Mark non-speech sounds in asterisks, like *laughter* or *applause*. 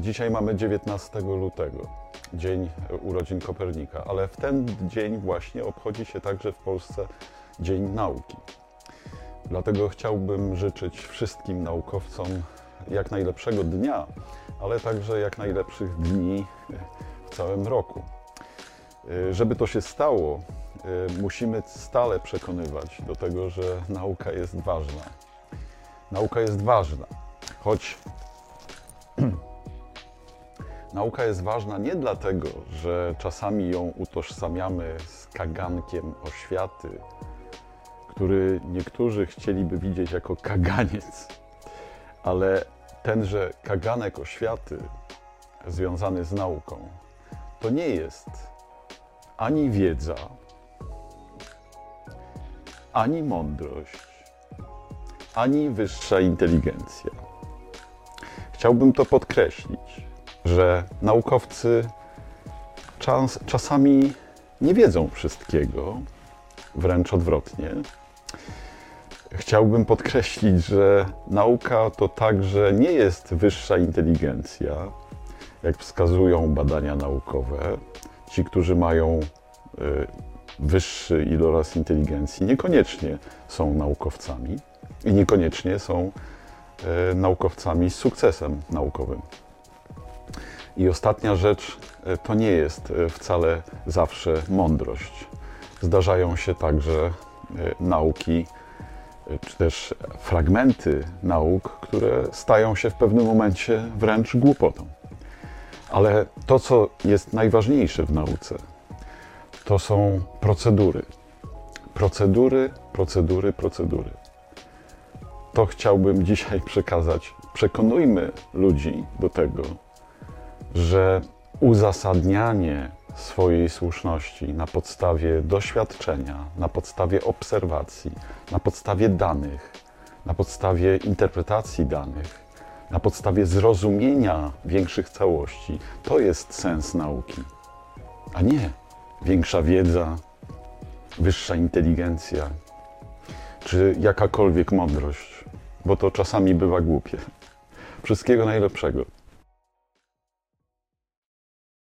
Dzisiaj mamy 19 lutego, dzień urodzin Kopernika, ale w ten dzień właśnie obchodzi się także w Polsce Dzień Nauki. Dlatego chciałbym życzyć wszystkim naukowcom jak najlepszego dnia, ale także jak najlepszych dni w całym roku. Żeby to się stało, musimy stale przekonywać do tego, że nauka jest ważna. Nauka jest ważna, choć nauka jest ważna nie dlatego, że czasami ją utożsamiamy z kagankiem oświaty, który niektórzy chcieliby widzieć jako kaganiec, ale tenże kaganek oświaty związany z nauką to nie jest ani wiedza, ani mądrość, ani wyższa inteligencja. Chciałbym to podkreślić, że naukowcy czas, czasami nie wiedzą wszystkiego, wręcz odwrotnie. Chciałbym podkreślić, że nauka to także nie jest wyższa inteligencja, jak wskazują badania naukowe. Ci, którzy mają y, wyższy iloraz inteligencji, niekoniecznie są naukowcami i niekoniecznie są y, naukowcami z sukcesem naukowym. I ostatnia rzecz y, to nie jest y, wcale zawsze mądrość. Zdarzają się także y, nauki, czy też fragmenty nauk, które stają się w pewnym momencie wręcz głupotą. Ale to, co jest najważniejsze w nauce, to są procedury. Procedury, procedury, procedury. To chciałbym *laughs* dzisiaj przekazać. Przekonujmy ludzi do tego, że uzasadnianie swojej słuszności na podstawie doświadczenia, na podstawie obserwacji, na podstawie danych, na podstawie interpretacji danych, na podstawie zrozumienia większych całości, to jest sens nauki, a nie większa wiedza, wyższa inteligencja czy jakakolwiek mądrość, bo to czasami bywa głupie. Wszystkiego najlepszego.